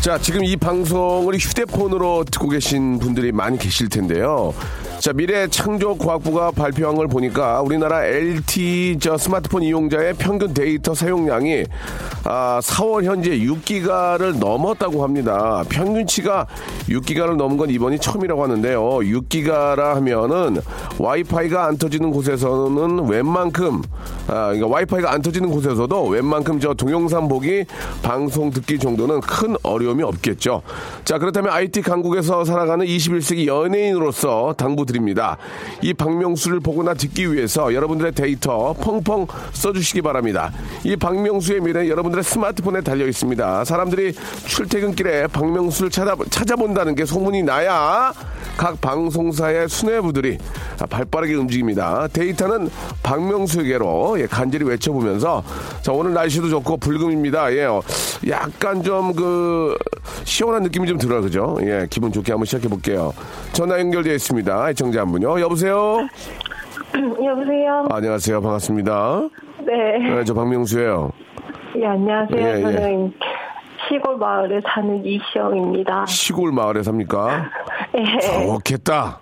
자, 지금 이 방송을 휴대폰으로 듣고 계신 분들이 많이 계실 텐데요. 자, 미래창조과학부가 발표한 걸 보니까 우리나라 LTE 저 스마트폰 이용자의 평균 데이터 사용량이 아, 4월 현재 6기가를 넘었다고 합니다. 평균치가 6기가를 넘은 건 이번이 처음이라고 하는데요. 6기가라 하면은 와이파이가 안 터지는 곳에서는 웬만큼 아, 그러니까 와이파이가 안 터지는 곳에서도 웬만큼 저 동영상 보기, 방송 듣기 정도는 큰 어려움이 없겠죠. 자, 그렇다면 IT 강국에서 살아가는 21세기 연예인으로서 당부 드립니다. 이 박명수를 보거나 듣기 위해서 여러분들의 데이터 펑펑 써주시기 바랍니다. 이 박명수의 미래 여러분들의 스마트폰에 달려 있습니다. 사람들이 출퇴근길에 박명수를 찾아, 찾아본다는 게 소문이 나야 각 방송사의 수뇌부들이 발빠르게 움직입니다. 데이터는 박명수에게로 예, 간절히 외쳐보면서 자 오늘 날씨도 좋고 불금입니다. 예, 어, 약간 좀 그 시원한 느낌이 좀 들어요, 그죠? 예, 기분 좋게 한번 시작해 볼게요. 전화 연결되어 있습니다. 애청자 한 분요. 여보세요. 여보세요. 아, 안녕하세요. 반갑습니다. 네. 네, 저 박명수예요. 예, 안녕하세요. 예, 예. 저는 시골 마을에 사는 이시영입니다. 시골 마을에 삽니까? 예. 좋겠다.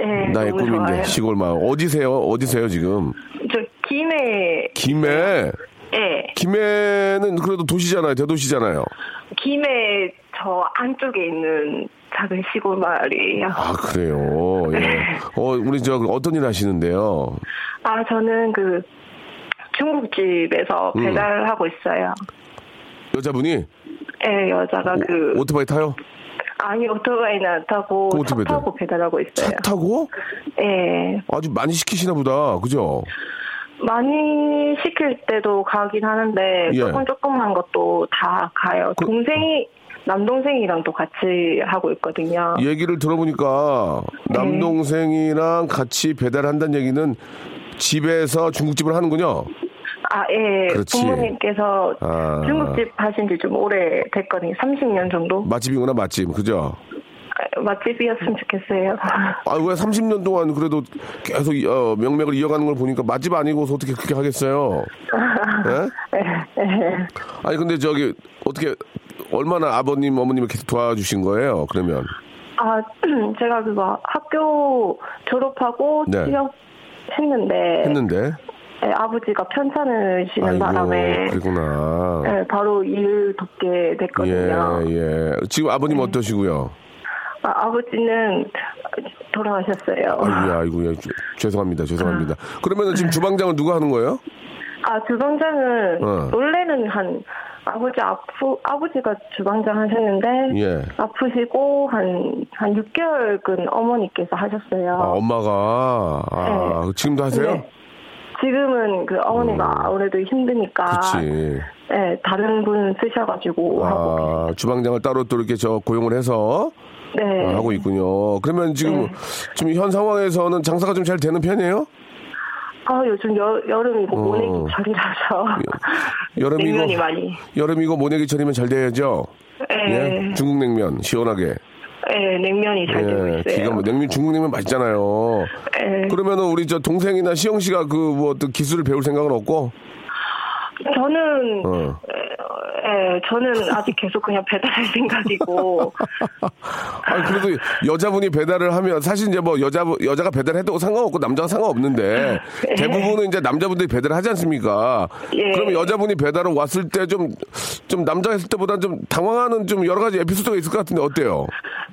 예, 나의 꿈인데 좋아요. 시골 마을 어디세요? 어디세요 지금? 저 김해. 김해. 예. 김해는 그래도 도시잖아요. 대도시잖아요. 김해 저 안쪽에 있는 작은 시골 마을이에요. 아 그래요. 예. 어 우리 저 어떤 일 하시는데요? 아, 저는 그 중국집에서 음. 배달하고 있어요. 여자분이 예, 여자가 그 오, 오토바이 타요? 아니 오토바이는 안 타고 그차 어떻게 타고 배달하고 차 있어요. 타고? 예. 아주 많이 시키시나 보다. 그죠? 많이 시킬 때도 가긴 하는데 예. 조금 조금한 것도 다 가요. 그- 동생이 남동생이랑도 같이 하고 있거든요. 얘기를 들어보니까 네. 남동생이랑 같이 배달한다는 얘기는 집에서 중국집을 하는군요. 아, 예. 그렇지. 부모님께서 아. 중국집 하신 지 좀 오래 됐거든요. 30년 정도? 맛집이구나 맛집. 그죠? 아, 맛집이었으면 좋겠어요. 아 왜 30년 동안 그래도 계속 어, 명맥을 이어가는 걸 보니까 맛집 아니고서 어떻게 그렇게 하겠어요? 예? 예. 아니 근데 저기 어떻게 얼마나 아버님 어머님을 계속 도와주신 거예요? 그러면 아, 제가 그거 학교 졸업하고 네. 취업했는데 했는데 예, 아버지가 편찮으시는 아이고 바람에 그러구나. 예, 바로 일 돕게 됐거든요. 예, 예. 지금 아버님 어떠시고요? 아, 아버지는 돌아가셨어요. 아이고, 아이고, 예. 죄- 죄송합니다, 죄송합니다. 그러면 지금 주방장은 누가 하는 거예요? 아, 주방장은 어. 원래는 한 아버지 아프 아버지가 주방장 하셨는데 예. 아프시고 한한 6개월근 어머니께서 하셨어요. 아, 엄마가 아, 네. 지금도 하세요? 네. 지금은 그 어머니가 아무래도 힘드니까 그렇지. 네, 다른 분 쓰셔가지고 하고 아, 주방장을 따로 또 이렇게 저 고용을 해서 네. 아, 하고 있군요. 그러면 지금 네. 지금 현 상황에서는 장사가 좀 잘 되는 편이에요? 아 요즘 여, 여름이고 어. 모내기 철이라서 여름이고 여름이고 모내기철이면 잘 돼야죠. 예, 예? 중국 냉면 시원하게. 예, 냉면이 잘 되고 예, 있어요. 기가 뭐 냉면 중국 냉면 맛있잖아요. 예. 그러면은 우리 저 동생이나 시영 씨가 그 뭐 어떤 기술을 배울 생각은 없고. 저는 어. 예, 저는 아직 계속 그냥 배달할 생각이고 아니 그래도 여자분이 배달을 하면 사실 이제 뭐 여자 여자가 배달해도 상관없고 남자가 상관없는데 대부분은 이제 남자분들이 배달을 하지 않습니까? 예. 그러면 여자분이 배달을 왔을 때 좀 좀 남자가 했을 때보다 좀 당황하는 좀 여러 가지 에피소드가 있을 것 같은데 어때요?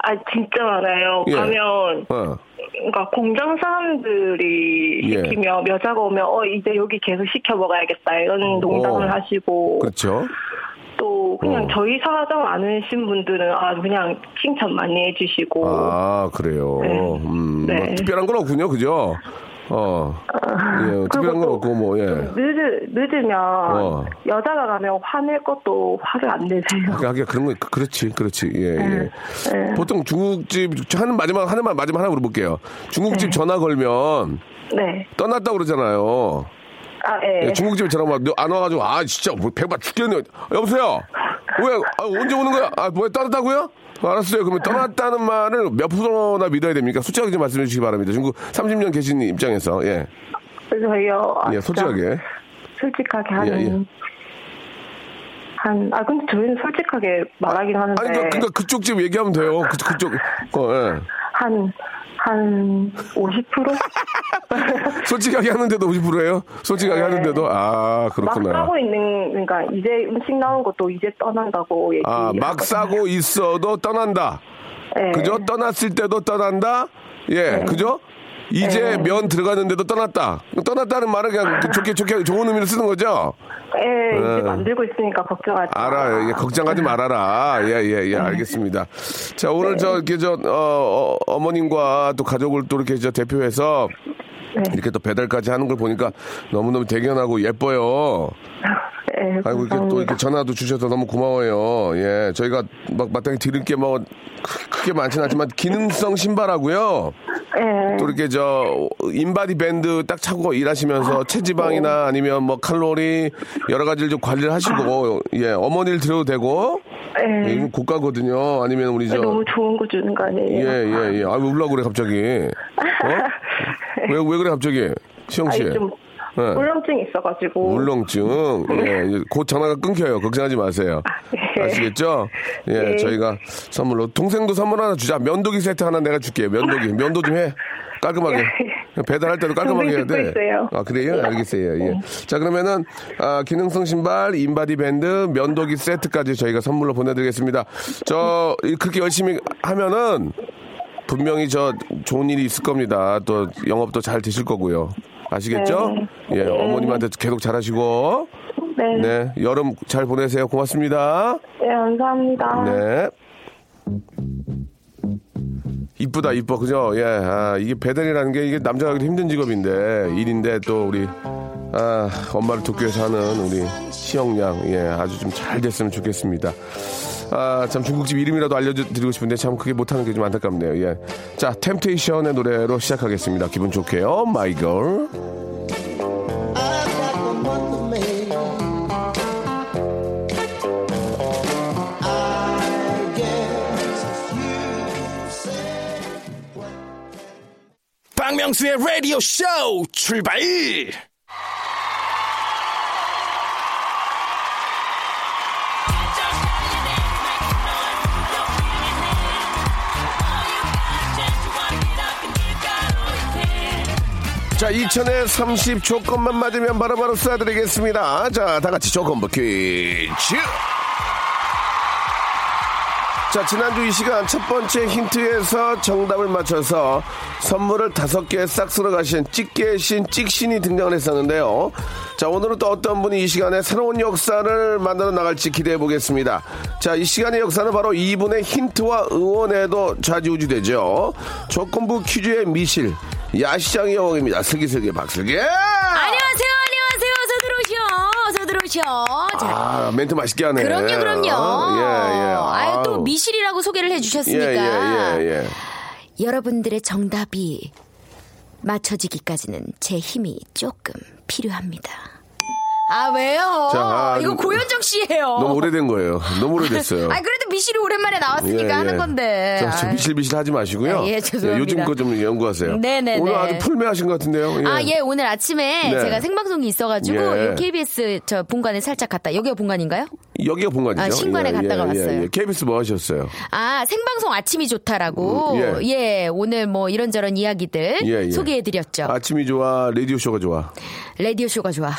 아 진짜 많아요. 예. 가면 어. 그러니까 공장 사람들이 예. 시키면 여자가 오면 어 이제 여기 계속 시켜 먹어야겠다 이런 농담을 어. 하시고 그렇죠. 또 그냥 어. 저희 사정 아는 분들은 아 그냥 칭찬 많이 해주시고 아 그래요. 네. 음, 네. 뭐 특별한 건 없군요, 그죠? 어, 예, 특별한 건또 없고 뭐 예. 늦으, 늦으면 어. 여자가 가면 화낼 것도 화를 안 내세요. 하긴 그런 거 그렇지, 그렇지, 예, 예. 네. 보통 중국집 하는 마지막 하는 말 마지막 하나 물어볼게요. 중국집 네. 전화 걸면 네. 떠났다 고 그러잖아요. 아, 예. 예, 중국집에 전화 막안 와가지고 아 진짜 뭐 배가 죽겠네. 여보세요. 왜 아, 언제 오는 거야? 아 뭐야 떠났다고요? 알았어요. 그러면 떠났다는 말을 몇 프로나 믿어야 됩니까? 솔직하게 좀 말씀해 주시기 바랍니다. 중국 30년 계신 입장에서 예, 저희요. 아, 예, 솔직하게. 솔직하게 한. 예, 예. 한, 아, 근데 저희는 솔직하게 말하긴 하는데. 아니 그, 그러니까 그쪽 집 얘기하면 돼요. 그, 그쪽 어, 예. 한, 한 50%? 솔직하게 하는데도 50%예요? 솔직하게 네. 하는데도 아막 그렇구나. 싸고 있는, 그러니까 이제 음식 나온 것도 이제 떠난다고 얘기. 아막 싸고 있어도 떠난다. 네. 그죠? 떠났을 때도 떠난다. 예, 그죠? 이제 네. 면 들어가는데도 떠났다. 떠났다는 말은 그냥 그 좋게 좋게 좋은 의미로 쓰는 거죠. 예, 네. 이제 만들고 있으니까 걱정하지 마. 알아요. 예, 걱정하지 말아라. 예, 예, 예, 알겠습니다. 자, 오늘 저, 이렇게 저, 어, 어, 머님과또 가족을 또 이렇게 저 대표해서 네. 이렇게 또 배달까지 하는 걸 보니까 너무너무 대견하고 예뻐요. 예, 아이고, 이렇게 또. 이렇게 전화도 주셔서 너무 고마워요. 예, 저희가 막 마땅히 드릴 게 뭐 크게 많지는 않지만 기능성 신발하고요. 예. 또 이렇게 저 인바디 밴드 딱 차고 일하시면서 체지방이나 아니면 뭐 칼로리 여러 가지를 좀 관리를 하시고 예 어머니를 드려도 되고 예. 예, 이거 고가거든요. 아니면 우리 저 너무 좋은 거 주는 거 아니에요? 예예 예. 아왜 울라 그래 갑자기? 어? 왜 왜 그래 갑자기? 시영 씨. 아니, 좀 예. 울렁증 있어가지고. 울렁증. 예, 곧 전화가 끊겨요. 걱정하지 마세요. 예. 아시겠죠? 예, 예. 저희가 선물로 동생도 선물 하나 주자. 면도기 세트 하나 내가 줄게요. 면도기. 면도 좀 해. 깔끔하게. 배달할 때도 깔끔하게 해야 돼. 있어요. 아, 그래요? 알겠어요. 예. 자, 그러면은, 아, 기능성 신발, 인바디 밴드, 면도기 세트까지 저희가 선물로 보내드리겠습니다. 저, 이- 그렇게 열심히 하면은, 분명히 저 좋은 일이 있을 겁니다. 또 영업도 잘 되실 거고요. 아시겠죠? 네. 예, 네. 어머님한테 계속 잘하시고, 네. 네. 네, 여름 잘 보내세요. 고맙습니다. 감사합니다. 네. 이쁘다, 이뻐, 그죠? 예, 아, 이게 배달이라는 게 이게 남자가 하기 힘든 직업인데, 일인데 또 우리, 아, 엄마를 돕기 위해서 하는 우리 시영 양, 예, 아주 좀 잘 됐으면 좋겠습니다. 아, 참 중국집 이름이라도 알려드리고 싶은데 참 그게 못하는 게 좀 안타깝네요. 예. 자, 템테이션의 노래로 시작하겠습니다. 기분 좋게요. My Girl. 박명수의 라디오 쇼 출발! 자, 2000에 30 조건만 맞으면 바로바로 쏴드리겠습니다. 자, 다 같이 조건부 퀴즈! 자, 지난주 이 시간 첫 번째 힌트에서 정답을 맞춰서 선물을 다섯 개 싹 쓸어 가신 찍개신 찍신이 등장을 했었는데요. 자, 오늘은 또 어떤 분이 이 시간에 새로운 역사를 만들어 나갈지 기대해 보겠습니다. 자, 이 시간의 역사는 바로 이분의 힌트와 응원에도 좌지우지 되죠. 조건부 퀴즈의 미실, 야시장의 여왕입니다. 슬기슬기 박슬기! 안녕하세요, 안녕하세요. 어서 그렇죠. 자, 아, 멘트 맛있게 하네. 그럼요, 그럼요. 아, 예, 예. 아유, 또. 미실이라고 소개를 예, 해주셨으니까. 예, 예, 예. 여러분들의 정답이 맞춰지기까지는 제 힘이 조금 필요합니다. 아, 왜요? 자, 아, 이거 고현정 씨예요 너무 오래된 거예요. 너무 오래됐어요. 아, 그래도 미실이 오랜만에 나왔으니까 예, 예. 하는 건데. 자, 저 미실미실 하지 마시고요. 아, 예, 죄송합니다. 요즘 거 좀 연구하세요. 네네네. 오늘 아주 풀매하신 것 같은데요. 예. 아, 예, 오늘 아침에 네. 제가 생방송이 있어가지고, 예. 요 KBS 저 본관에 살짝 갔다, 여기가 본관인가요? 여기가 본관이죠. 아, 신관에 갔다가 왔어요. KBS 뭐 하셨어요? 아, 생방송 아침이 좋다라고, 음, 예. 예. 오늘 뭐 이런저런 이야기들 예, 예. 소개해드렸죠. 아침이 좋아, 라디오 쇼가 좋아. 라디오 쇼가 좋아.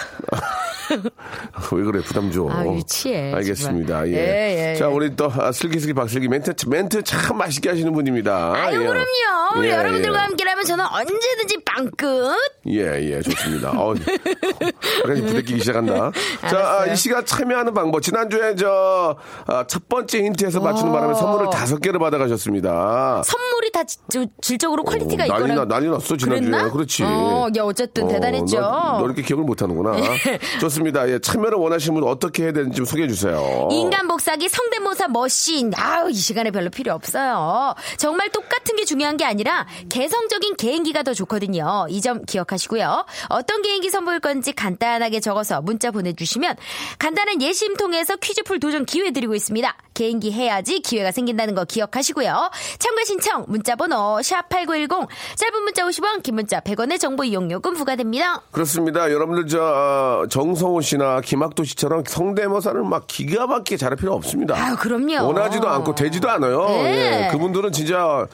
왜 그래 부담 줘. 아, 유치해, 알겠습니다. 정말. 예. 예, 예, 자 예. 우리 또 아, 슬기슬기 박슬기 멘트 멘트 참 맛있게 하시는 분입니다. 아유, 예. 그럼요. 예, 여러분들과 예. 함께라면 저는 언제든지 빵끝. 예, 예, 좋습니다. 어, 약간 부대끼기 시작한다. 자, 아. 이 시간 참여하는 방법. 지난 주에 저, 아, 첫 번째 힌트에서 맞추는 바람에 선물을 다섯 개를 받아가셨습니다. 선물이 다 지- 저- 질적으로 quality가 어, 난리, 있거나. 나, 난리 났어, 지난주에. 그랬나? 그렇지. 어, 야, 어쨌든 어, 대단했죠. 너, 너 이렇게 기억을 못 하는구나. 좋습니다. 예, 참여를 원하시는 분 어떻게 해야 되는지 좀 소개해 주세요. 인간 복사기 성대모사 machine. 아우, 이 시간에 별로 필요 없어요. 정말 똑같은 게 중요한 게 아니라 개성적인 개인기가 더 좋거든요. 이 점 기억하시고요. 어떤 개인기 선보일 건지 간단하게 적어서 문자 보내주시면 간단한 예심 통해서 퀴즈풀 도전 기회 드리고 있습니다. 개인기 해야지 기회가 생긴다는 거 기억하시고요. 참가 신청 문자번호 샵8910 짧은 문자 50원 긴 문자 100원의 정보 이용료금 부과됩니다. 그렇습니다. 여러분들 저 어, 정성호 씨나 김학도 씨처럼 성대모사를 막 기가 막히게 잘할 필요 없습니다. 아유, 그럼요. 원하지도 않고 되지도 않아요. 네. 예, 그분들은 진짜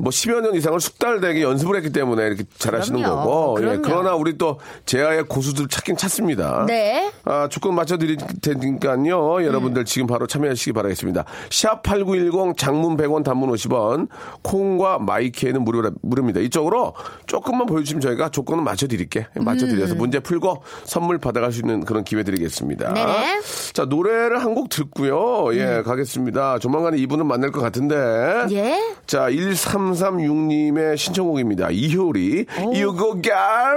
뭐 10여 년 이상을 숙달되게 연습을 했기 때문에 이렇게 잘하시는 그럼요. 거고. 예, 그럼요. 그러나 우리 또 제아의 고수들 찾긴 찾습니다. 네. 아, 조건 맞춰드릴 테니까요. 여러분들 지금 바로 참여하시기 바라겠습니다. 샵8910 장문 100원 단문 50원 콩과 마이키에는 무료, 무료입니다. 이쪽으로 조금만 보여주시면 저희가 조건은 맞춰드릴게. 맞춰드려서 문제 풀고 선물 받아갈 수 있는 그런 기회 드리겠습니다. 음. 네네. 자, 노래를 한 곡 듣고요. 예, 가겠습니다. 조만간에 이분은 만날 것 같은데. 예. 자, 1336님의 신청곡입니다. 이효리. You go girl.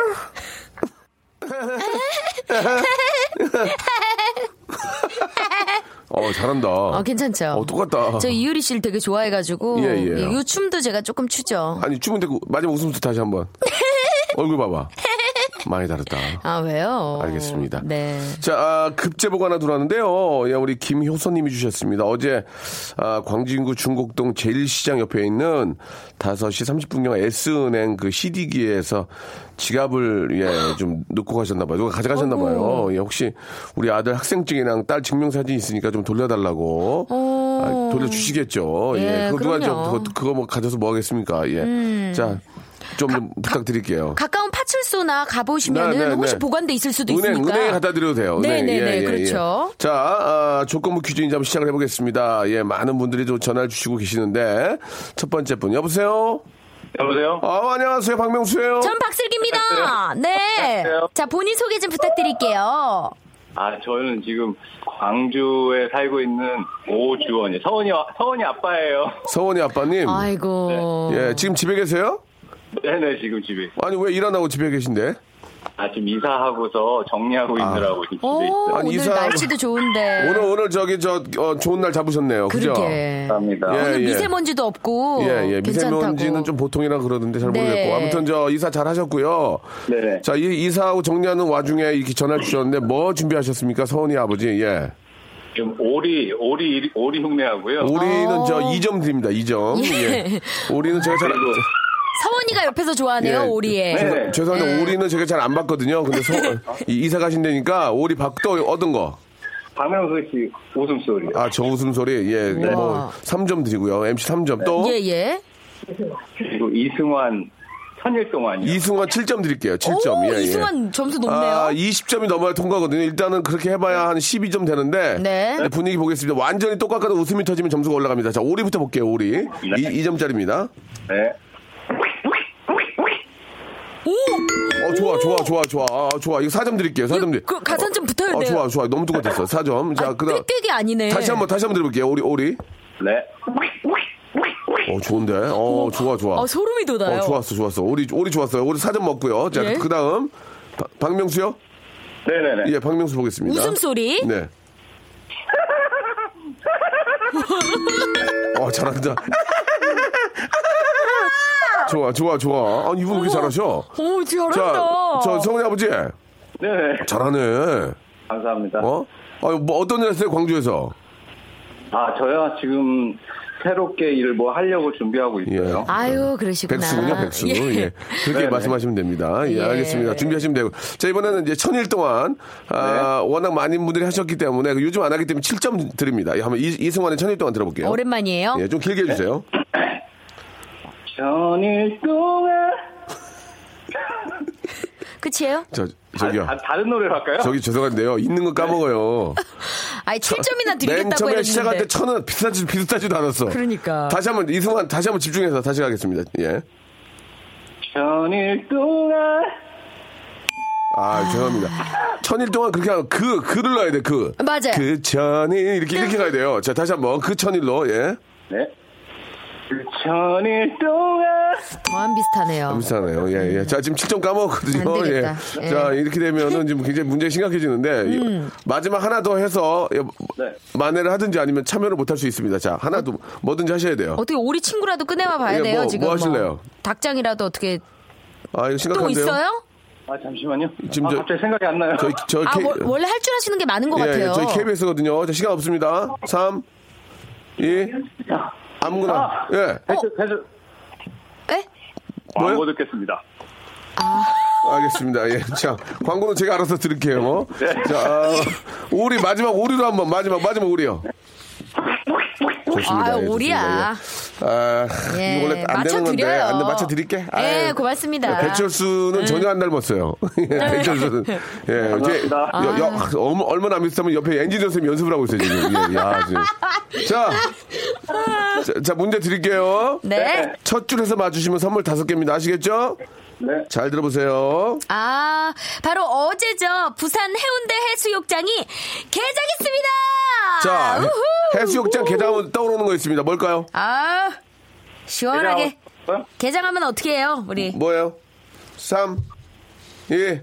어, 잘한다. 어, 괜찮죠? 어, 똑같다. 저 이유리 씨를 되게 좋아해가지고. 예, 예. 이 춤도 제가 조금 추죠. 아니, 춤은 되고, 마지막 웃음부터 다시 한 번. 얼굴 봐봐. 많이 다르다. 아, 왜요? 알겠습니다. 네. 자, 아, 급제보가 하나 들어왔는데요. 예, 우리 김효선님이 주셨습니다. 어제 아, 광진구 중곡동 제일시장 옆에 있는 5시 30분경 S은행 그 CD기에서 지갑을 예, 좀 놓고 가셨나봐요. 누가 가져가셨나봐요. 예, 혹시 우리 아들 학생증이랑 딸 증명사진 있으니까 좀 돌려달라고. 아, 돌려주시겠죠. 예, 그거 누가. 음. 저, 그거, 그거 뭐 가져서 뭐 하겠습니까. 예. 자, 좀, 좀 부탁드릴게요. 가까운 파출소나 가보시면은 네, 네, 혹시 네. 보관돼 있을 수도 은행, 있으니까. 은행에 갖다 드려도 돼요. 네, 은행. 네, 예, 네, 예, 그렇죠. 예. 자, 아, 조건부 퀴즈 이제 한번 시작을 해보겠습니다. 예, 많은 분들이 좀 전화를 주시고 계시는데, 첫 번째 분, 여보세요? 여보세요? 아, 안녕하세요. 박명수예요 전 박슬기입니다. 네. 안녕하세요. 자, 본인 소개 좀 부탁드릴게요. 아, 저는 지금 광주에 살고 있는 오주원이 서원이 서원이 아빠예요. 서원이 아빠님. 아이고. 예, 지금 집에 계세요? 네네 지금 집에 아니, 왜 일 안 하고 집에 계신데? 아 지금 이사하고서 정리하고 있느라고 지금 집에 오, 있어요. 아니, 오늘 이사- 날씨도 좋은데. 오늘, 오늘 저기, 저, 어, 좋은 날 잡으셨네요. 그죠? 그러게. 감사합니다. 예, 오늘 예. 미세먼지도 없고. 예, 예. 괜찮다고. 미세먼지는 좀 보통이라 그러던데 잘 네. 모르겠고. 아무튼 저 이사 잘 하셨고요. 네네. 자, 이 이사하고 정리하는 와중에 이렇게 전화 주셨는데 뭐 준비하셨습니까? 서원이 아버지. 예. 지금 오리 오리 오리 흉내하고요. 오리는 저 2점 드립니다. 2점. 예. 오리는 제가 잘 그리고 서원이가 옆에서 좋아하네요, 예. 오리에. 네. 죄송한데 네. 오리는 제가 잘 안 봤거든요. 근데 서, 이- 이사 가신다니까 오리 박도 얻은 거. 박명수 씨 웃음소리. 아, 저 웃음소리. 예. 뭐 3점 드리고요. MC 3점. 또 예, 예. 그리고 이승환 천일 동안이요. 이승환 7점 드릴게요. 7점. 오, 예, 예. 이승환 점수 높네요. 아, 20점이 넘어야 통과거든요. 일단은 그렇게 해봐야 한 12점 되는데. 네. 분위기 보겠습니다. 완전히 똑같아도 웃음이 터지면 점수가 올라갑니다. 자, 오리부터 볼게요, 오리. 이 2점짜리입니다. 네. 어, 좋아, 좋아, 좋아, 좋아. 아, 좋아. 이거 4점 드릴게요. 4점 드릴게요. 그 가산 좀 붙어야 어, 돼요. 좋아, 좋아. 너무 똑같았어. 4점. 자, 아, 그 다음. 꽤 아니네. 다시 한 번, 다시 한 번 드려볼게요. 오리, 오리. 네. 어, 좋은데? 어, 좋아, 좋아. 어, 소름이 돋아요. 어, 좋았어, 좋았어. 오리, 오리 좋았어요. 오리 4점 먹고요. 자, 예. 그 다음. 박명수요? 네네네. 예, 박명수 보겠습니다. 웃음소리. 네. 어, 잘한다. 좋아, 좋아, 좋아. 아니, 이분 왜 이렇게 잘하셔? 오, 잘한다. 자, 저 성훈이 아버지. 네네. 잘하네. 감사합니다. 어? 아, 뭐 어떤 일 했어요, 광주에서? 아, 저요? 지금 새롭게 일을 뭐 하려고 준비하고 있어요. 아유, 그러시구나. 백수군요, 백수. 예. 예. 그렇게 네네. 말씀하시면 됩니다. 예, 예. 알겠습니다. 준비하시면 되고. 자, 이번에는 이제 천일 동안, 아, 네. 워낙 많은 분들이 하셨기 때문에 요즘 안 하기 때문에 7점 드립니다. 예, 한번 이, 이승환의 천일 동안 들어볼게요. 오랜만이에요. 예, 좀 길게 해주세요. 전일 동안. 끝이에요? 저, 저기요. 아, 다른 노래로 할까요? 저기 죄송한데요. 있는 거 까먹어요. 아니, 7점이나 맨 드리겠다고 처음에 시작할 때 했는데. 천은 비슷하지, 비슷하지도 않았어. 그러니까. 다시 한 번, 이승환, 다시 한번 집중해서 다시 가겠습니다. 예. 전일 동안. 아, 죄송합니다. 천일 동안 그렇게 하면 그, 그를 넣어야 돼, 그. 맞아요. 그 천일, 이렇게, 이렇게 가야 돼요. 자, 다시 한 번. 그 천일로, 예. 네. 그 전일 동안. 더안 비슷하네요. 비슷하네요. 예, 예. 자, 지금 7점 까먹었거든요. 예. 예. 자, 이렇게 되면은 지금 굉장히 문제가 심각해지는데, 이- 마지막 하나 더 해서, 예, 네. 만회를 하든지 아니면 참여를 못 할 수 있습니다. 자, 하나 더, 뭐든지 하셔야 돼요. 어떻게 오리 친구라도 꺼내와 봐야 예, 돼요, 뭐- 지금. 뭐 하실래요? 닭장이라도 어떻게 아, 이거 또 심각한데요? 있어요? 아, 잠시만요. 지금 아, 저- 갑자기 생각이 안 나요. 저희, 저, 아, K, 월- 원래 할 줄 아시는 게 많은 것 예, 같아요. 예, 저희 KBS거든요. 자, 시간 없습니다. 3, 2, 아무거나. 아. 예. 해주, 해주. 에? 뭐요? 광고 듣겠습니다. 알겠습니다. 예. 자, 광고는 제가 알아서 드릴게요. 네. 자, 아, 오리, 마지막 오리로 한 번, 마지막, 마지막 오리요. 좋습니다. 아, 예, 오리야. 예. 아, 예, 이거 원래 안 되는 건데, 맞춰드려요. 안 돼, 맞춰 드릴게. 예, 아유. 고맙습니다. 네. 배철수는 전혀 안 닮았어요. 예, 배철수는. 예, 이제 감사합니다. 여- 여- 얼마- 얼마나 안 비슷하면 옆에 엔지니어 선생님 연습을 하고 있어요, 지금. 예, 야, 지금. 자, 자, 자, 문제 드릴게요. 네. 첫 줄에서 맞추시면 선물 다섯 개입니다. 아시겠죠? 네. 잘 들어보세요. 아, 바로 어제죠. 부산 해운대 해수욕장이 개장했습니다. 자, 우후. 해- 해수욕장 개장하면 떠오르는 거 있습니다. 뭘까요? 아, 시원하게. 어? 개장하면 어떻게 해요, 우리? 뭐예요? 3, 2,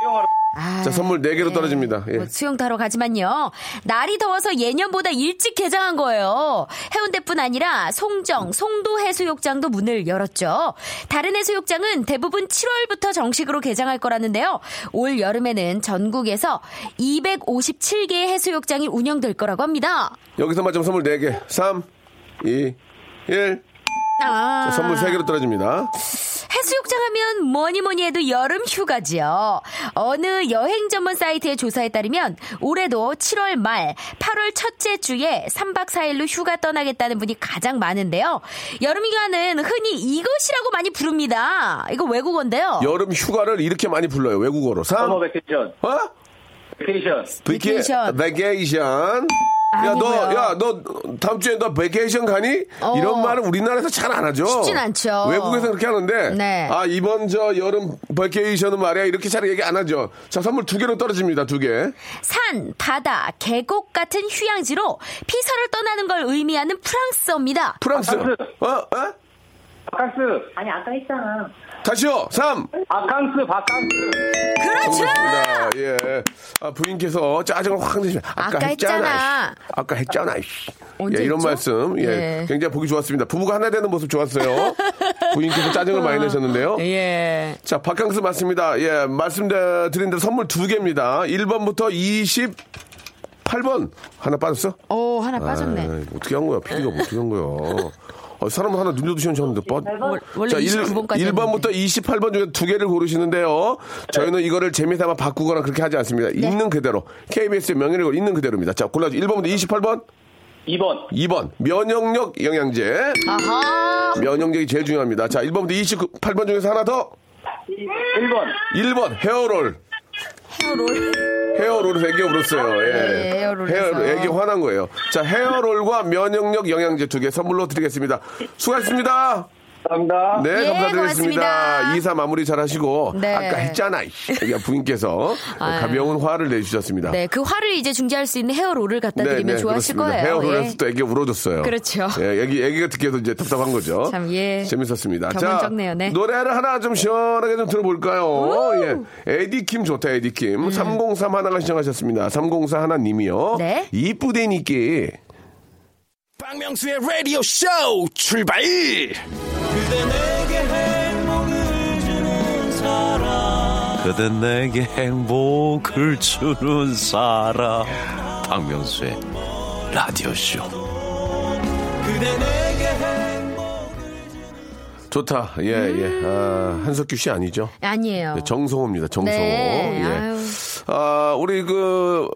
수영하러. 아, 자, 선물 4개로 네. 떨어집니다. 예. 뭐 수영 타러 가지만요. 날이 더워서 예년보다 일찍 개장한 거예요. 해운대뿐 아니라 송정, 송도 해수욕장도 문을 열었죠. 다른 해수욕장은 대부분 7월부터 정식으로 개장할 거라는데요. 올 여름에는 전국에서 257개의 해수욕장이 운영될 거라고 합니다. 여기서 맞으면 선물 4개. 3, 2, 1. 아. 자, 선물 3개로 떨어집니다. 해수욕장 하면 뭐니 뭐니 해도 여름 휴가지요. 어느 여행 전문 사이트의 조사에 따르면 올해도 7월 말, 8월 첫째 주에 3박 4일로 휴가 떠나겠다는 분이 가장 많은데요. 여름 휴가는 흔히 이것이라고 많이 부릅니다. 이거 외국어인데요. 여름 휴가를 이렇게 많이 불러요. 외국어로. 3, summer vacation. 어? vacation. vacation. vacation. 야, 너, 아니고요. 야, 너, 다음 주에 너 vacation 가니? 어. 이런 말은 우리나라에서 잘 안 하죠. 쉽진 않죠. 외국에서 그렇게 하는데. 네. 아, 이번 저 여름 vacation은 말이야. 이렇게 잘 얘기 안 하죠. 자, 선물 두 개로 떨어집니다. 두 개. 산, 바다, 계곡 같은 휴양지로 피서를 떠나는 걸 의미하는 프랑스어입니다. 프랑스. 프랑스. 어? 어? 바캉스. 아니 아까 했잖아. 다시요. 3. 바캉스, 바캉스. 그렇죠! 정답입니다. 예. 아, 부인께서 짜증을 확 내시면 아까, 아까 했잖아. 했잖아. 씨. 아까 했잖아. 예, 이런? 말씀. 예. 예. 굉장히 보기 좋았습니다. 부부가 하나 되는 모습 좋았어요. 부인께서 짜증을 많이 내셨는데요. 예. 자, 바캉스 맞습니다. 예, 말씀드린 대로 선물 두 개입니다. 1번부터 28번. 하나 빠졌어? 오, 하나 빠졌네. 아이, 어떻게 한 거야? PD가 어떻게 한 거야? 아, 사람 하나 눈도 시원찮은데 빠. 원래 자, 29번까지 1번부터 28번 중에 두 개를 고르시는데요. 저희는 이거를 재미삼아 바꾸거나 그렇게 하지 않습니다. 네. 있는 그대로. KBS의 명예를 걸고 있는 그대로입니다. 자, 골라주 1번부터 28번. 2번. 2번. 면역력 영양제. 아하. 면역력이 제일 중요합니다. 자, 1번부터 28번 중에서 하나 더. 1번. 1번. 헤어롤. 헤어롤. 헤어롤에서 애기 울었어요. 예. 네, 헤어롤에서. 헤어, 애기 화난 거예요. 자, 헤어롤과 면역력 영양제 두 개 선물로 드리겠습니다. 수고하셨습니다. 감사합니다. 네, 예, 감사드리겠습니다. 고맙습니다. 이사 마무리 잘 하시고. 네. 아까 했잖아. 이 부인께서 아유. 가벼운 화를 내주셨습니다. 네, 그 화를 이제 중재할 수 있는 헤어롤을 갖다 드리면 좋아하실 네, 그렇습니다. 거예요. 헤어롤에서 예. 또 애기 울어줬어요. 그렇죠. 예, 애기, 애기가 듣기에도 이제 답답한 거죠. 참, 예. 재밌었습니다. 경험 적네요, 네. 노래를 하나 좀 시원하게 좀 들어볼까요? 예. 에디킴 좋다, 에디킴. 303 하나가 신청하셨습니다. 304 하나님이요. 네. 이쁘대니께. 박명수의 라디오 쇼 출발! 그대 내게 행복을 주는 사람 박명수의 라디오쇼 좋다. 예, 예. 아, 한석규 씨 아니죠? 아니에요. 네, 정성호입니다. 정성호. 네, 예. 아유. 아, 우리 그,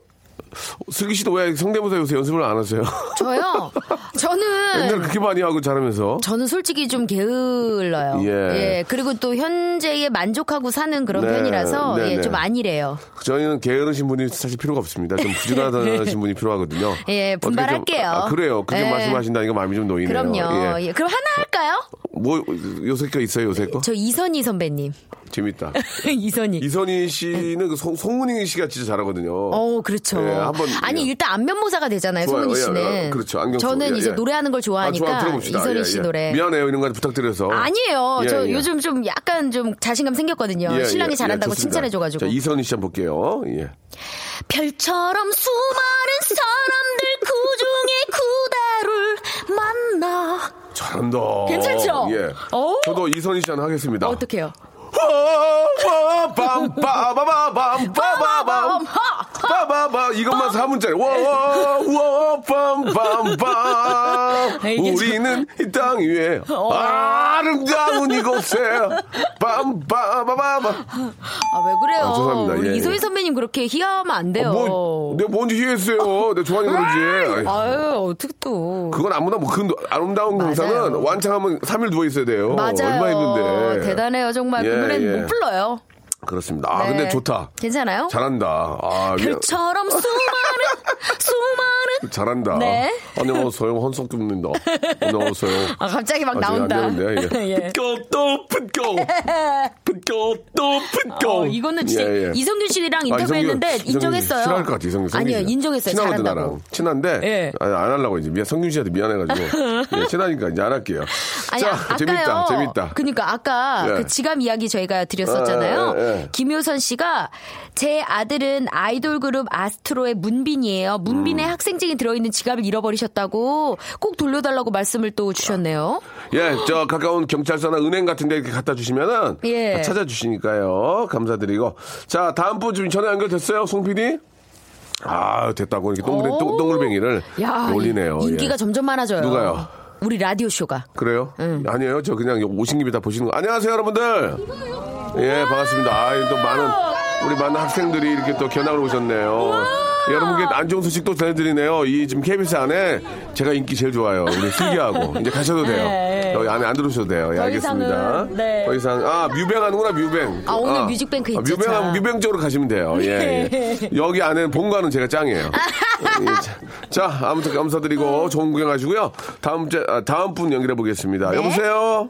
슬기 씨도 왜 성대모사 요새 연습을 안 하세요? 저요? 저는. 옛날 그렇게 많이 하고 잘하면서. 저는 솔직히 좀 게을러요. 예. 그리고 또 현재에 만족하고 사는 그런 네, 편이라서 네, 예, 네. 좀 아니래요. 저희는 게으르신 분이 사실 필요가 없습니다. 좀 부지런하신 분이 필요하거든요. 예, 어떻게 좀- 분발할게요. 아, 그래요. 그렇게 예. 말씀하신다니까 마음이 좀 놓이네요. 그럼요. 예. 예, 그럼 하나 할까요? 뭐, 요새 거 있어요, 요새 거? 저 이선희 선배님. 재밌다. 이선희. 이선희 씨는 그 송, 송은희 씨가 진짜 잘하거든요. 어, 그렇죠. 예, 한번, 아니, 예. 일단 안면모사가 되잖아요, 좋아요. 송은희 예, 씨는. 예, 그렇죠. 안경. 저는 예, 이제 예. 노래하는 걸 아, 좋아하니까 좋아, 들어봅시다. 이선희 예, 씨 예. 노래. 미안해요, 이런 거 부탁드려서. 아니에요. 예, 저 예. 요즘 좀 약간 좀 자신감 생겼거든요. 예, 신랑이 예, 잘한다고 예. 칭찬해줘가지고. 자, 이선희 씨 한번 볼게요. 예. 별처럼 수많은 사람들 그 중에 그대를 만나. 잘한다. 괜찮죠? 예. 오. 저도 이선희 씨 하나 하겠습니다. 어떡해요? 빰빰빠바바밤 빠바밤 빠바바 이것만 4문짜리 와와빰빰빰 어. 우리는 이 땅 위에 아름다운 이곳에 빰빠바바밤 아, 왜 그래요? 아, 죄송합니다. 우리 예, 이소희 예. 선배님 그렇게 희화하면 안 돼요. 뭐 내가 뭔지 이해했어요 내가 좋아하니 그러지 아유, 어떻게 또. 그건 아무나 뭐그 아름다운. 경사는 완창하면 3일 누워 있어야 돼요 맞아요. 얼마 힘든데 대단해요, 정말. 예, 그 노래는 예. 못 불러요. 그렇습니다 아 네. 근데 좋다 괜찮아요? 잘한다 아. 별처럼 수많은, 수많은. 잘한다. 네. 안녕하세요. 헌석규입니다. 안녕하세요. 아, 갑자기 막 아, 나온다. 안 되는데, 예. 예. 붙고 또 붙고 붙고 또 붙고. 어, 이거는 진짜 예, 예. 이성균 씨랑 아, 인터뷰했는데 이성균 인정했어요. 싫어할 것 같아, 이성균. 성균 아니요, 씨. 인정했어요. 친하거든. 나랑. 친한데, 예. 아니, 안 하려고 이제. 미안, 성균 씨한테 미안해가지고. 예, 친하니까 이제 안 할게요. 아니, 자, 아까요. 재밌다, 재밌다. 그니까 아까 예. 그 지갑 이야기 저희가 드렸었잖아요. 아, 예, 예. 김효선 씨가 제 아들은 아이돌 그룹 아스트로의 문빈이에요. 문빈의 음. 학생증이 들어있는 지갑을 잃어버리셨다고 꼭 돌려달라고 말씀을 또 주셨네요. 예, 저 가까운 경찰서나 은행 같은 데 이렇게 갖다 주시면은 예. 다 찾아주시니까요. 감사드리고. 자, 다음 분 지금 전화 연결됐어요, 송 PD? 아, 됐다고 이렇게 동그래, 오. 동, 동글뱅이를 야, 올리네요. 인기가 예. 점점 많아져요. 누가요? 우리 라디오 쇼가. 그래요? 아니에요. 저 그냥 오신 김에 다 보시는 거. 안녕하세요, 여러분들. 예, 반갑습니다. 아, 또 많은 우리 많은 학생들이 이렇게 또 견학을 오셨네요. 여러분께 안 좋은 소식도 전해드리네요. 이 지금 KBS 안에 제가 인기 제일 좋아요. 우리 슬기하고 이제 가셔도 돼요. 네. 여기 안에 안 들어오셔도 돼요. 예, 더 알겠습니다. 이상은, 네. 더 이상 아 뮤뱅하는구나 뮤뱅. 아, 오늘 뮤직뱅크 있죠, 뮤뱅하면 자. 뮤뱅 쪽으로 가시면 돼요. 예, 예. 여기 안에 본관은 제가 짱이에요. 예, 자, 자, 아무튼 감사드리고 좋은 구경하시고요. 다음 제 아, 다음 분 연결해 보겠습니다. 네. 여보세요.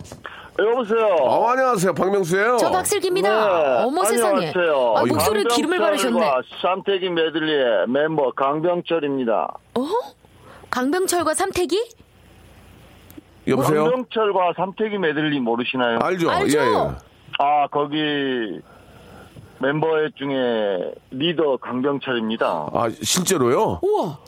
여보세요. 어, 안녕하세요. 박명수예요. 저 박슬기입니다. 네, 어머 세상에. 안녕하세요. 아, 목소리에 기름을 바르셨네. 삼태기 메들리의 멤버 강병철입니다. 어? 강병철과 삼태기? 여보세요. 강병철과 삼태기 메들리 모르시나요? 알죠? 알죠? 예, 예. 아 거기 멤버 중에 리더 강병철입니다. 아, 실제로요? 우와.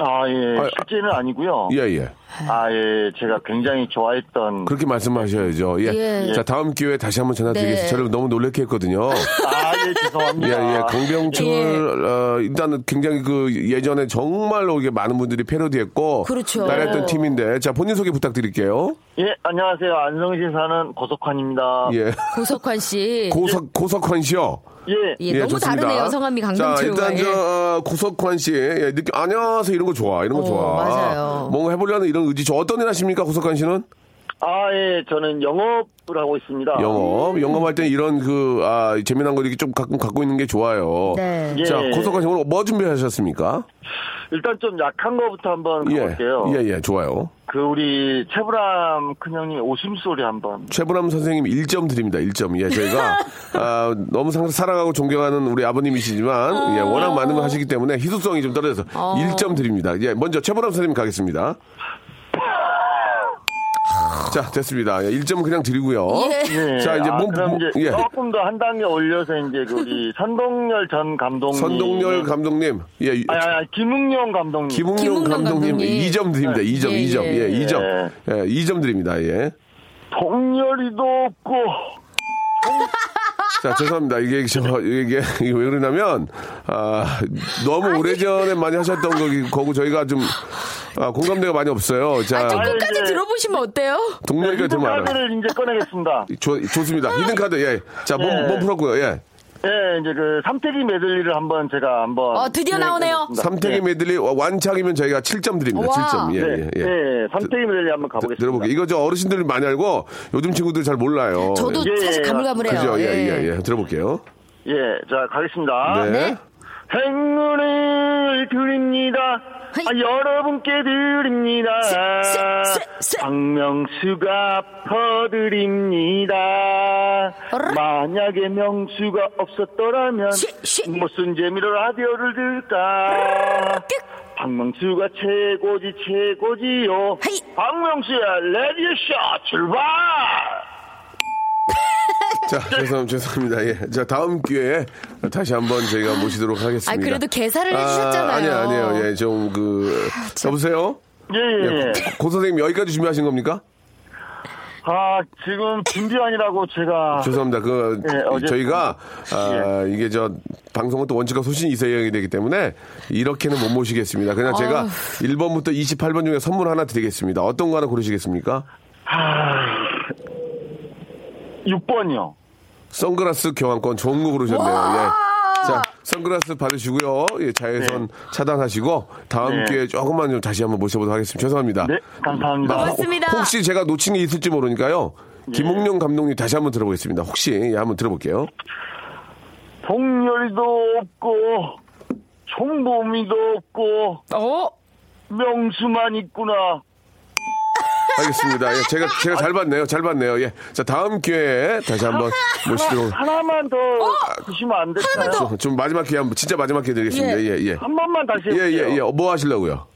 아 예, 아, 실제는 아니고요. 예, 예. 아 예, 제가 굉장히 좋아했던. 그렇게 말씀하셔야죠. 예. 예. 자, 다음 기회에 다시 한번 전화드리겠습니다. 네. 저를 너무 놀래게 했거든요. 아 예, 죄송합니다. 예, 예. 강병철, 예. 어, 일단은 굉장히 그 예전에 정말로 이게 많은 분들이 패러디했고. 그렇죠. 따라했던 팀인데. 자, 본인 소개 부탁드릴게요. 예, 안녕하세요. 안성시 사는 고석환입니다. 예. 고석환 씨. 고석, 고석환 씨요. 예. 예, 너무 좋습니다. 다르네요. 성함이 자, 강병철과. 일단 예. 저 어, 고석환 씨, 예, 느낌 안녕하세요 이런 거 좋아, 이런 거 어, 좋아. 맞아요. 뭔가 해보려는 이런 의지. 저 어떤 일 하십니까, 고석환 씨는? 아 예, 저는 영업을 하고 있습니다. 영업, 영업할 때 이런 그 아, 재미난 거 이렇게 좀 가끔 갖고 있는 게 좋아요. 네. 예. 자, 고석환 씨 오늘 뭐 준비하셨습니까? 일단 좀 약한 거부터 한번 예. 가볼게요. 예, 예, 좋아요. 그 우리 최불암 큰형님 오심소리 한번. 최불암 선생님 1점 드립니다. 1점. 예, 저희가 아, 너무 상- 사랑하고 존경하는 우리 아버님이시지만 예, 워낙 많은 걸 하시기 때문에 희소성이 좀 떨어져서 1점 드립니다. 예, 먼저 최불암 선생님 가겠습니다. 자, 됐습니다. 예, 1점 그냥 드리고요. 예. 자, 이제 아, 몸, 그럼 몸- 이제 예. 조금 더 한 단계 올려서 이제 그 우리 선동열 전 감독님. 선동열 감독님, 예, 아니, 아니, 김웅용 감독님. 김웅용 김웅용 감독님 감독님. 2점 드립니다. 2점, 예, 2점, 예. 예, 2점, 예, 2점 드립니다. 예. 동열이도 없고. 자, 죄송합니다. 이게, 저, 이게, 이게 왜 그러냐면, 아, 너무 오래전에 많이 하셨던 거기, 거고 저희가 좀, 아, 공감대가 많이 없어요. 자, 아, 좀 끝까지 이제- 들어보시면 어때요? 동열이가 좀 알아요. 카드를 이제 꺼내겠습니다. 좋, 좋습니다. 히든카드, 예. 자, 몸, 예. 몸 풀었고요, 예. 예, 이제 그 삼태기 메들리를 한번 제가 한번. 어, 드디어 나오네요. 삼태기 예. 메들리 완창이면 저희가 7점 드립니다. 와. 7점. 예, 네, 예, 예. 네, 삼태기 메들리 한번 가보겠습니다. 들어볼게요. 이거 저 어르신들이 많이 알고 요즘 친구들 잘 몰라요. 저도 예, 사실 예, 가물가물해요. 그죠? 예, 예, 예. 들어볼게요. 예, 자, 가겠습니다. 네. 행운을 드립니다. 아, 여러분께 드립니다. 박명수가 퍼드립니다. 만약에 명수가 없었더라면. 무슨 재미로 라디오를 들을까? 끝. 박명수가 최고지 최고지요. 박명수의 레디쇼 출발! 자, 죄송, 죄송합니다. 예. 자, 다음 기회에 다시 한번 저희가 모시도록 하겠습니다. 아, 그래도 개사를 해주셨잖아요. 아니요, 아니에요. 예, 좀 그, 여보세요? 예, 예, 예. 고 선생님 여기까지 준비하신 겁니까? 아, 지금 준비하느라고 제가. 죄송합니다. 그 예, 어제- 저희가 아, 이게 저 방송은 또 원칙과 소신이 있어야 되기 때문에 이렇게는 못 모시겠습니다. 그냥 제가 1번부터 28번 중에 선물 하나 드리겠습니다. 어떤 거 하나 고르시겠습니까? 6번이요. 선글라스 교환권 좋은 거 고르셨네요. 예. 자, 선글라스 받으시고요. 예, 자외선 차단하시고 다음 네. 기회에 조금만 좀 다시 한번 모셔보도록 하겠습니다. 죄송합니다. 네, 감사합니다. 나- 고맙습니다. 혹시 제가 놓친 게 있을지 모르니까요. 김홍룡 감독님 다시 한번 들어보겠습니다. 혹시 예, 한번 들어볼게요. 동열이도 없고, 총범이도 없고, 어? 명수만 있구나. 알겠습니다. 예, 제가 제가 잘 봤네요. 잘 봤네요. 예. 자, 다음 기회에 다시 한번 모시도록 하나만 더 주시면 안 될까요? 좀, 좀 마지막 기회 한번 진짜 마지막 기회 드리겠습니다. 예. 예, 예. 한 번만 다시 예. 예, 예. 어, 뭐 하시려고요?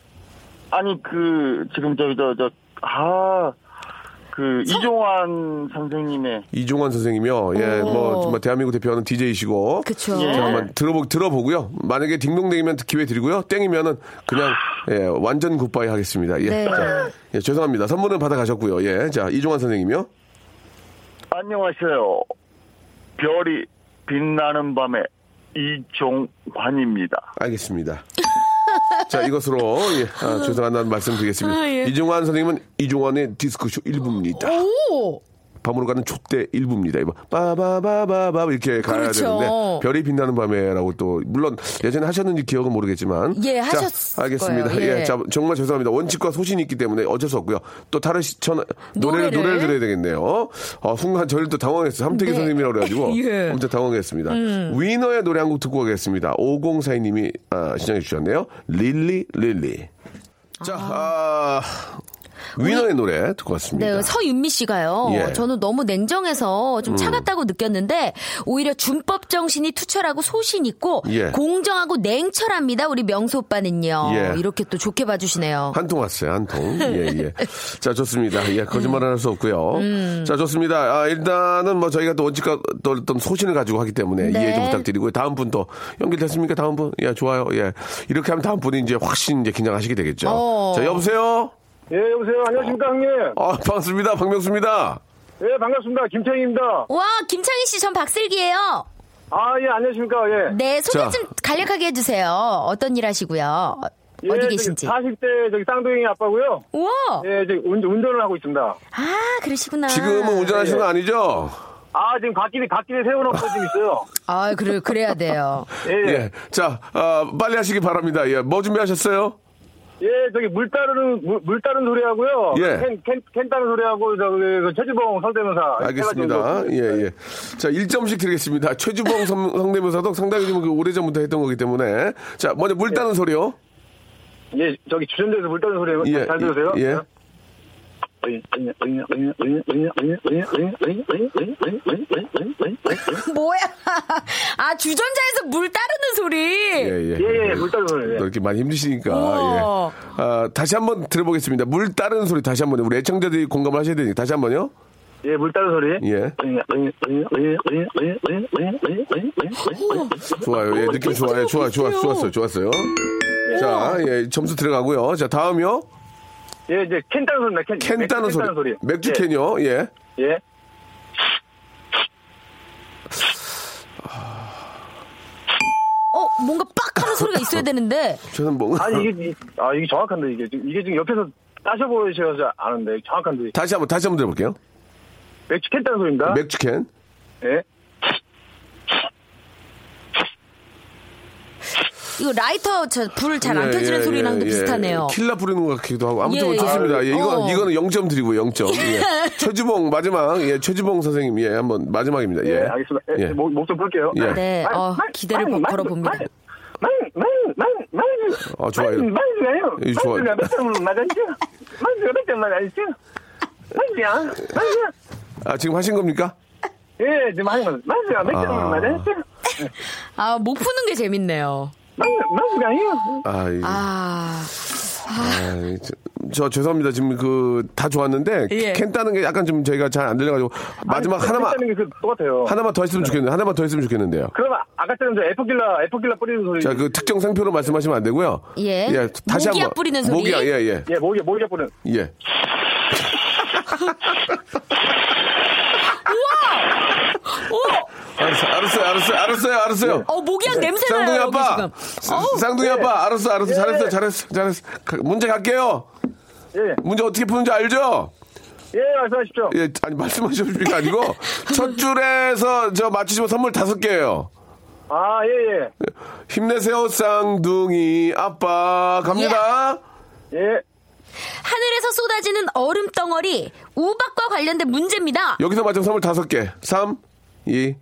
아니, 그, 지금 저기, 저, 저, 아, 그, 이종환 선생님의. 이종환 선생님이요. 예, 뭐 정말 대한민국 대표하는 DJ이시고. 그쵸. 예. 자, 한번 들어보 들어보고요. 만약에 딩동댕이면 기회 드리고요. 땡이면은 그냥 예, 완전 굿바이 하겠습니다. 예. 네. 자, 예, 죄송합니다. 선물은 받아 가셨고요. 예. 자, 이종환 선생님이요. 안녕하세요. 별이 빛나는 밤에 이종환입니다. 알겠습니다. 자, 이것으로 예, 아, 죄송하다는 말씀 드리겠습니다. 아, 예. 이종환 선생님은 이종환의 디스크쇼 1부입니다. 오! 밤으로 가는 촛대 1부입니다. 이거 빠바바바바 이렇게 가야 그렇죠. 되는데 별이 빛나는 밤에라고 또 물론 예전에 하셨는지 기억은 모르겠지만 예, 자, 하셨을 알겠습니다. 거예요. 예. 예. 자, 정말 죄송합니다. 원칙과 소신이 있기 때문에 어쩔 수 없고요. 또 다른 시천 노래를 노래를. 노래를 들어야 되겠네요. 어, 순간 저를 또 당황했어요. 삼태기 네. 선생님이라고 그래가지고 예. 음. 엄청 당황했습니다. 위너의 노래 한 곡 듣고 가겠습니다. 5042님이 아, 신청해 주셨네요. 릴리 릴리. 자, 아, 위너의 노래 듣고 왔습니다. 네, 서윤미 씨가요. 예. 음. 저는 너무 냉정해서 좀 차갑다고 느꼈는데 오히려 준법 정신이 투철하고 소신 있고 예. 공정하고 냉철합니다. 우리 명수 오빠는요. 예. 이렇게 또 좋게 봐주시네요. 한 통 왔어요, 한 통. 예, 예. 자, 좋습니다. 예, 거짓말은 할수 없고요. 음. 자, 좋습니다. 아, 일단은 뭐 저희가 또 원칙과 또 어떤 소신을 가지고 하기 때문에 네. 이해 좀 부탁드리고요. 다음 분 또 연결됐습니까? 다음 분? 예, 좋아요. 예. 이렇게 하면 다음 분이 이제 확신 이제 긴장하시게 되겠죠. 어. 자, 여보세요? 예, 여보세요. 안녕하십니까, 형님. 아, 반갑습니다. 박명수입니다. 예, 반갑습니다. 김태희입니다. 와, 김창희 씨, 전 박슬기예요. 아, 예, 안녕하십니까, 예. 네, 소개 자. 좀 간략하게 해주세요. 어떤 일 하시고요. 예, 어디 계신지. 40대 저기 쌍둥이 아빠고요. 우와. 예, 저기 운, 운전을 하고 있습니다. 아, 그러시구나. 지금은 운전하시는 거 아니죠? 아, 지금 갓길에, 갓길에 세워놓고 지금 있어요. 아, 그래, 그래야 돼요. 예, 예. 예. 자, 아, 빨리 하시기 바랍니다. 예. 뭐 준비하셨어요? 예, 저기 물 따르는, 물, 물 따르는 소리하고요. 예. 캔, 캔, 캔 따는 소리하고, 저기, 그 최주봉 성대모사. 알겠습니다. 예, 예. 자, 1점씩 드리겠습니다. 최주봉 성- 성대모사도 상당히 좀그 오래전부터 했던 거기 때문에. 자, 먼저 물 따는 소리요. 예, 저기 주전자에서 물 따는 소리 예, 잘 들으세요? 예. 뭐야? 아, 주전자에서 물 따르는 소리. 예, 예. 예, 예, 물 따는 소리. 또 이렇게 많이 힘드시니까. 예. 아, 다시 한번 들어보겠습니다. 물 따르는 소리 다시 한번. 우리 애청자들이 공감을 하셔야 되니까 다시 한번요. 예, 물 따는 소리. 예. 좋아요. 예, 느낌 좋아요. 좋아, 좋아, 좋았어요. 좋았어요. 자, 예, 점수 들어가고요. 자, 다음이요. 예, 이제 캔 따는 소리입니다. 캔, 캔 따는 맥주 소리. 맥주 캔이요. 예. 예. 예. 어, 뭔가 빡 하는 소리가 있어야 되는데. 저는 뭔가. 아니, 이게, 이- 아, 이게 정확한데, 이게. 지금, 이게 지금 옆에서 따셔 보셔서 아는데, 정확한데. 다시 한번, 다시 한번 들어볼게요. 맥주 캔 따는 소리입니다. 맥주 캔. 예. 이거 라이터 불 잘안 예, 켜지는 예, 소리랑도 예, 비슷하네요. 예. 킬라 부르는 것 같기도 하고. 아무튼 예, 좋습니다. 예, 이거, 어. 이거는 0점 드리고 0점. 예. 최주봉, 마지막. 예, 최주봉 선생님. 예, 한번 마지막입니다. 예, 예. 알겠습니다. 예, 예. 목, 목좀 풀게요. 예. 네, 어, 기대를 걸- 걸어봅니다. 만, 만, 만, 만, 어, 좋아요. 만, 만주가요. 예, 좋아요. 만주가 몇점 맞았죠? 만주가 몇 점 맞았죠? 만주야, 만주야. 아, 지금 하신 겁니까? 예, 지금 하는 거. 만주가 몇점 아. 맞았죠? 아, 목 푸는 게 재밌네요. 만주, 만주가요. 아, 이- 아, 아, 저, 저 죄송합니다. 지금 그 다 좋았는데 예. 캔 따는 게 약간 좀 저희가 잘 안 들려가지고 마지막 하나만 하는 게그 똑같아요. 하나만 더 했으면 좋겠는데 하나만 더 했으면 좋겠는데요. 그러면 아까처럼 저 에포킬라, 에포킬라 뿌리는 소리. 자, 그 특정 상표로 말씀하시면 안 되고요. 예. 다시 모기약 한번 뿌리는 소리. 모기약, 예, 예, 예, 모기, 모기가 뿌리는. 예. 오! 알았어, 알았어요, 알았어요, 알았어요, 알았어요. 어, 모기약 냄새 나요, 쌍둥이 아빠, 지금. 쌍- 쌍둥이 아빠, 알았어, 알았어, 잘했어, 잘했어, 잘했어. 가- 문제 갈게요. 예, 문제 어떻게 푸는지 알죠? 예, 말씀하십시오. 예, 아니 말씀하십니까 아니고 첫 줄에서 저 맞추시면 선물 다섯 개예요. 아, 예, 예. 힘내세요, 쌍둥이 아빠 갑니다. 예. 하늘에서 쏟아지는 얼음 덩어리, 우박과 관련된 문제입니다. 여기서 맞으면 선물 다섯 개. 3, 2,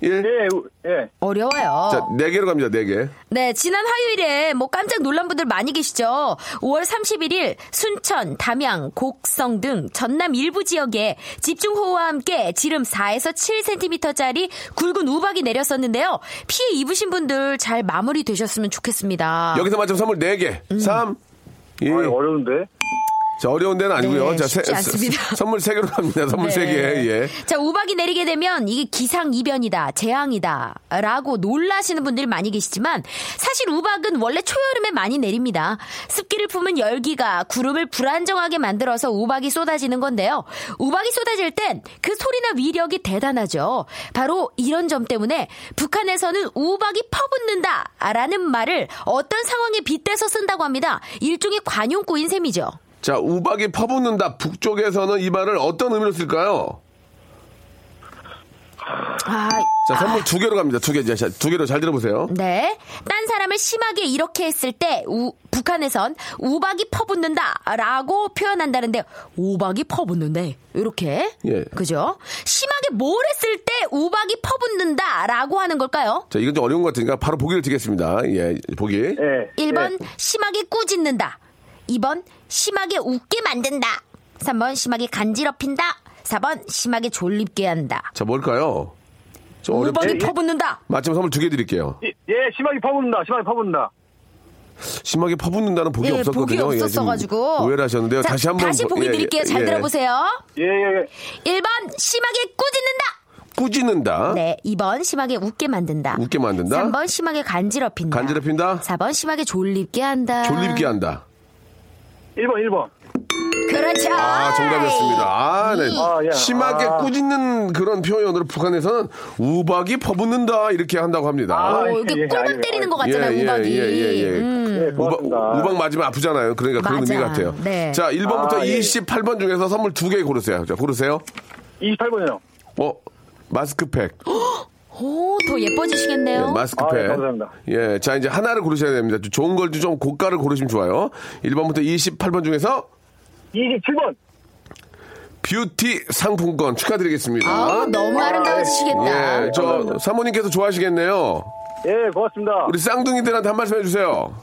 1. 예, 우- 예. 어려워요. 자, 네 개로 갑니다. 네 개. 네, 지난 화요일에 뭐 깜짝 놀란 분들 많이 계시죠? 5월 31일 순천, 담양, 곡성 등 전남 일부 지역에 집중호우와 함께 지름 4에서 7cm짜리 굵은 우박이 내렸었는데요. 피해 입으신 분들 잘 마무리 되셨으면 좋겠습니다. 여기서 맞으면 선물 네 개. 3, 2. 아, 어려운데. 자, 어려운 데는 아니고요. 네, 자, 쉽지 않습니다. 네. 선물 세 개로 갑니다. 선물 세 개. 예. 자, 우박이 내리게 되면 이게 기상 이변이다, 재앙이다, 라고 놀라시는 분들이 많이 계시지만 사실 우박은 원래 초여름에 많이 내립니다. 습기를 품은 열기가 구름을 불안정하게 만들어서 우박이 쏟아지는 건데요. 우박이 쏟아질 땐 그 소리나 위력이 대단하죠. 바로 이런 점 때문에 북한에서는 우박이 퍼붓는다, 라는 말을 어떤 상황에 빗대서 쓴다고 합니다. 일종의 관용구인 셈이죠. 자, 우박이 퍼붓는다. 북쪽에서는 이 말을 어떤 의미로 쓸까요? 아, 자, 선물 두 개로 갑니다. 두 개. 자, 두 개로 잘 들어보세요. 네. 딴 사람을 심하게 이렇게 했을 때, 우, 북한에선 우박이 퍼붓는다. 라고 표현한다는데, 우박이 퍼붓는데. 이렇게. 예. 그죠? 심하게 뭘 했을 때 우박이 퍼붓는다. 라고 하는 걸까요? 자, 이건 좀 어려운 것 같으니까 바로 보기를 드리겠습니다. 예, 보기. 예. 1번, 심하게 꾸짖는다. 2번, 심하게 웃게 만든다. 3번, 심하게 간지럽힌다. 4번, 심하게 졸립게 한다. 자, 뭘까요? 좀 어렵 우박이 예, 예. 퍼붓는다. 마침 선물 두 개 드릴게요. 예, 예, 심하게 퍼붓는다. 심하게 퍼붓는다. 심하게 퍼붓는다는 복이 예, 없었거든요. 복이 예, 없었어가지고. 오해를 하셨는데요. 자, 다시 한번 다시 보- 보기 예, 드릴게요. 잘 예. 들어보세요. 예, 예, 예. 1번 심하게 꾸짖는다. 꾸짖는다. 네, 2번 심하게 웃게 만든다. 웃게 만든다. 3번 심하게 간지럽힌다. 간지럽힌다. 4번 심하게 졸립게 한다. 졸립게 한다. 1번, 1번. 그렇죠. 아, 정답이었습니다. 아, 네. 아, 예. 심하게 아. 꾸짖는 그런 표현으로 북한에서는 우박이 퍼붓는다 이렇게 한다고 합니다. 아, 어, 이게 예, 꿀밤 예, 때리는 것 예, 같잖아요, 예, 우박이. 예, 예, 예. 음. 예, 우박. 우박 맞으면 아프잖아요. 그러니까 그런 맞아. 의미 같아요. 네. 자, 1번부터 아, 예. 28번 중에서 선물 두 개 고르세요. 자, 고르세요. 28번이요. 어, 마스크팩. 오, 더 예뻐지시겠네요. 예, 마스크팩. 아, 예, 감사합니다. 예, 자, 이제 하나를 고르셔야 됩니다. 좀 좋은 걸 좀 고가를 고르시면 좋아요. 1번부터 28번 중에서 27번. 뷰티 상품권 축하드리겠습니다. 아우, 너무 아름다워지시겠다. 예, 저 사모님께서 좋아하시겠네요. 예, 고맙습니다. 우리 쌍둥이들한테 한 말씀 해주세요.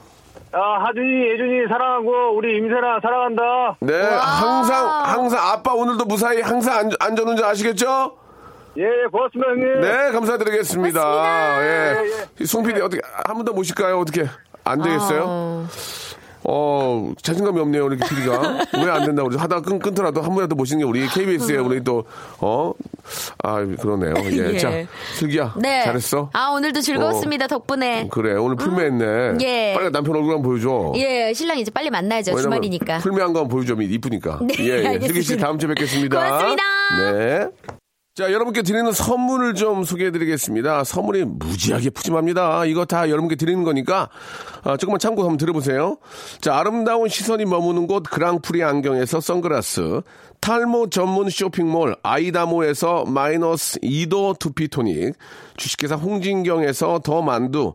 아, 하준이, 예준이 사랑하고, 우리 임세라 사랑한다. 네, 항상, 항상, 아빠 오늘도 무사히 항상 안, 안전 운전 아시겠죠? 예, 고맙습니다, 형님. 네, 감사드리겠습니다. 고맙습니다. 예. 송 PD, 어떻게, 한 번 더 모실까요? 어떻게? 안 되겠어요? 어, 어, 자신감이 없네요, 우리 PD가. 왜 안 된다고 그러죠? 하다가 끊, 끊더라도 한 번이라도 모시는 게 우리 KBS에 우리 또, 어? 아, 그러네요. 예. 예. 자, 슬기야. 네. 잘했어? 아, 오늘도 즐거웠습니다. 덕분에. 그래, 오늘 풀매했네. 예. 빨리 남편 얼굴 한번 보여줘. 예, 신랑 이제 빨리 만나야죠. 왜냐면 주말이니까. 풀매한 거 한번 보여줘. 이쁘니까. 네, 예, 예. 슬기 씨 알겠습니다. 다음 주에 뵙겠습니다. 고맙습니다. 네. 자, 여러분께 드리는 선물을 좀 소개해 드리겠습니다. 선물이 무지하게 푸짐합니다. 이거 다 여러분께 드리는 거니까, 아, 조금만 참고 한번 들어보세요. 자, 아름다운 시선이 머무는 곳 그랑프리 안경에서 선글라스, 탈모 전문 쇼핑몰 아이다모에서 마이너스 2도 두피토닉, 주식회사 홍진경에서 더 만두,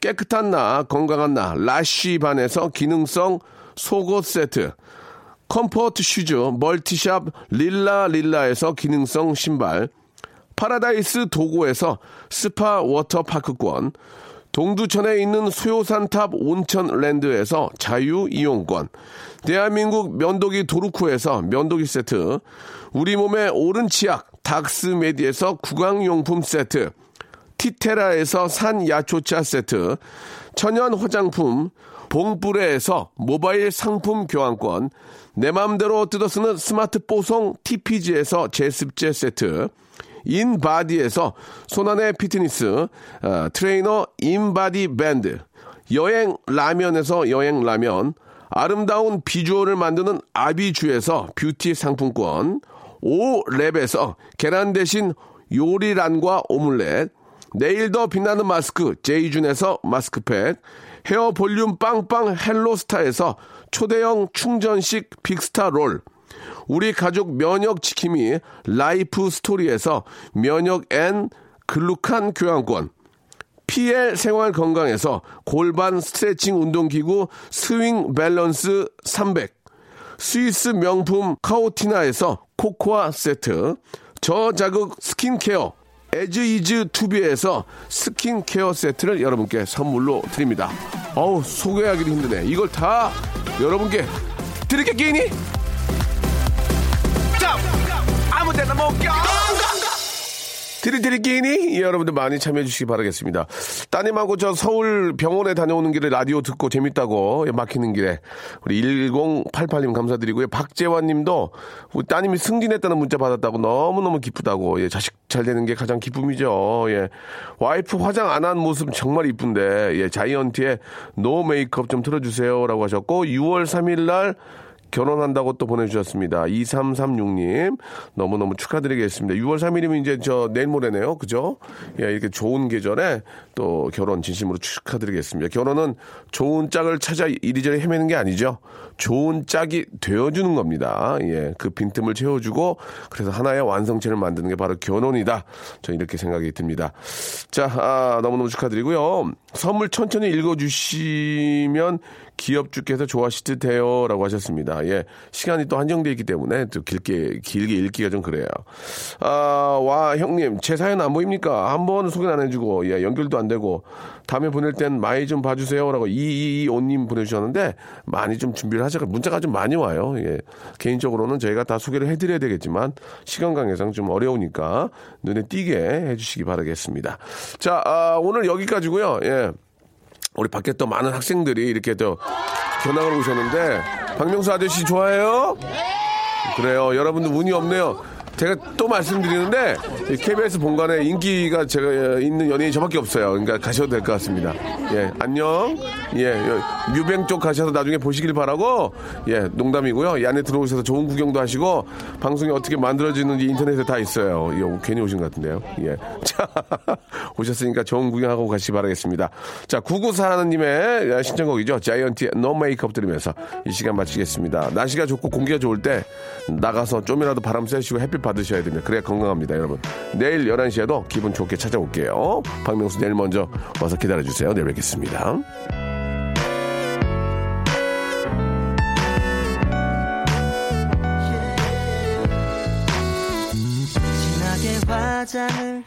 깨끗한 나 건강한 나 라쉬 반에서 기능성 속옷 세트, comfort shoes 멀티샵 릴라 릴라에서 기능성 신발, 파라다이스 도고에서 스파 워터파크권, 동두천에 있는 수요산탑 온천랜드에서 자유이용권, 대한민국 면도기 도루쿠에서 면도기 세트, 우리 몸에 옳은 치약 닥스메디에서 구강용품 세트, 티테라에서 산 야초차 세트, 천연 화장품 봉뿌레에서 모바일 상품 교환권, 내 맘대로 뜯어쓰는 스마트 뽀송 TPG에서 제습제 세트, 인바디에서 손안의 피트니스 어, 트레이너 인바디 밴드 여행 라면에서 여행 라면 아름다운 비주얼을 만드는 아비주에서 뷰티 상품권 오랩에서 계란 대신 요리란과 오믈렛 내일 더 빛나는 마스크 제이준에서 마스크팩 헤어 볼륨 빵빵 헬로스타에서 초대형 충전식 빅스타 롤 우리 가족 면역 지킴이 라이프 스토리에서 면역 앤 글루칸 교환권 PL 생활 건강에서 골반 스트레칭 운동기구 스윙 밸런스 300 스위스 명품 카오티나에서 코코아 세트 저자극 스킨케어 에즈이즈 투비에서 스킨케어 세트를 여러분께 선물로 드립니다. 어우 소개하기도 힘드네. 이걸 다 여러분께 드릴게 끼니? 아무데나 못 껴. 드리드리 끼니 여러분들 많이 참여해 주시기 바라겠습니다. 따님하고 저 서울 병원에 다녀오는 길에 라디오 듣고 재밌다고 예, 막히는 길에 우리 1088님 감사드리고요. 박재환 님도 우리 따님이 승진했다는 문자 받았다고 너무너무 기쁘다고 예, 자식 잘 되는 게 가장 기쁨이죠. 예. 와이프 화장 안 한 모습 정말 이쁜데 예, 자이언티의 No Makeup 좀 틀어주세요 라고 하셨고 6월 3일 날 결혼한다고 또 보내주셨습니다. 2336님. 너무너무 축하드리겠습니다. 6월 3일이면 이제 저 내일 모레네요. 그죠? 예, 이렇게 좋은 계절에 또 결혼 진심으로 축하드리겠습니다. 결혼은 좋은 짝을 찾아 이리저리 헤매는 게 아니죠. 좋은 짝이 되어주는 겁니다. 예, 그 빈틈을 채워주고 그래서 하나의 완성체를 만드는 게 바로 결혼이다. 저는 이렇게 생각이 듭니다. 자, 아, 너무너무 축하드리고요. 선물 천천히 읽어주시면 기업주께서 좋아하실 듯해요. 라고 하셨습니다. 예. 시간이 또 한정되어 있기 때문에 또 길게, 길게 읽기가 좀 그래요. 아, 와, 형님, 제 사연 안 보입니까? 한 번 소개 안 해주고, 예, 연결도 안 되고, 다음에 보낼 땐 많이 좀 봐주세요. 라고 2225님 보내주셨는데, 많이 좀 준비를 하셔서 문자가 좀 많이 와요. 예. 개인적으로는 저희가 다 소개를 해드려야 되겠지만, 시간 관계상 좀 어려우니까, 눈에 띄게 해주시기 바라겠습니다. 자, 아, 오늘 여기까지고요 예. 우리 밖에 또 많은 학생들이 이렇게 또 견학을 오셨는데 박명수 아저씨 좋아해요? 그래요. 여러분들 운이 없네요. 제가 또 말씀드리는데 이 KBS 본관에 인기가 제가 있는 연예인 저밖에 없어요. 그러니까 가셔도 될 것 같습니다. 예, 안녕. 예, 여- 뮤뱅 쪽 가셔서 나중에 보시길 바라고 예, 농담이고요. 이 안에 들어오셔서 좋은 구경도 하시고 방송이 어떻게 만들어지는지 인터넷에 다 있어요. 예, 괜히 오신 것 같은데요. 예, 자 오셨으니까 좋은 구경하고 가시기 바라겠습니다. 자, 9941님의 신청곡이죠. 자이언티의 No Makeup 들으면서 이 시간 마치겠습니다. 날씨가 좋고 공기가 좋을 때 나가서 좀이라도 바람 쐬시고 햇빛 받으셔야 됩니다. 그래야 건강합니다, 여러분. 내일 11시에도 기분 좋게 찾아올게요. 박명수 내일 먼저 와서 기다려주세요. 내일 뵙겠습니다. 화장을